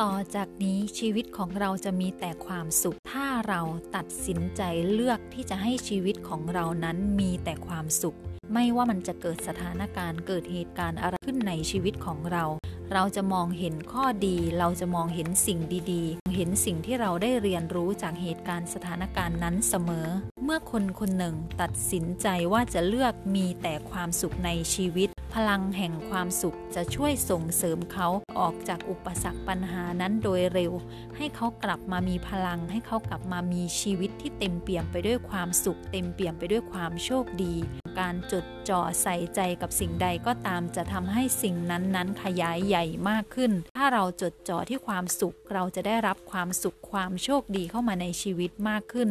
ต่อจากนี้ชีวิตของเราจะมีแต่ความสุข ถ้าเราตัดสินใจเลือกที่จะให้ชีวิตของเรานั้นมีแต่ความสุข ไม่ว่ามันจะเกิดสถานการณ์เกิดเหตุการณ์อะไรขึ้นในชีวิตของเรา เราจะมองเห็นข้อดี เราจะมองเห็นสิ่งดีๆ เห็นสิ่งที่เราได้เรียนรู้จากเหตุการณ์สถานการณ์นั้นเสมอ เมื่อคนคนหนึ่งตัดสินใจว่าจะเลือกมีแต่ความสุขในชีวิต พลังแห่งความสุขจะช่วยส่งเสริมเขาออกจากอุปสรรคปัญหานั้นโดยเร็ว ให้เขากลับมามีพลัง ให้เขากลับมามีชีวิตที่เต็มเปี่ยมไปด้วยความสุข เต็มเปี่ยมไปด้วยความโชคดี การจดจ่อใส่ใจกับสิ่งใดก็ตามจะทำให้สิ่งนั้นๆ ขยายใหญ่มากขึ้น ถ้าเราจดจ่อที่ความสุขเราจะได้รับความสุขความโชคดีเข้ามาในชีวิตมากขึ้น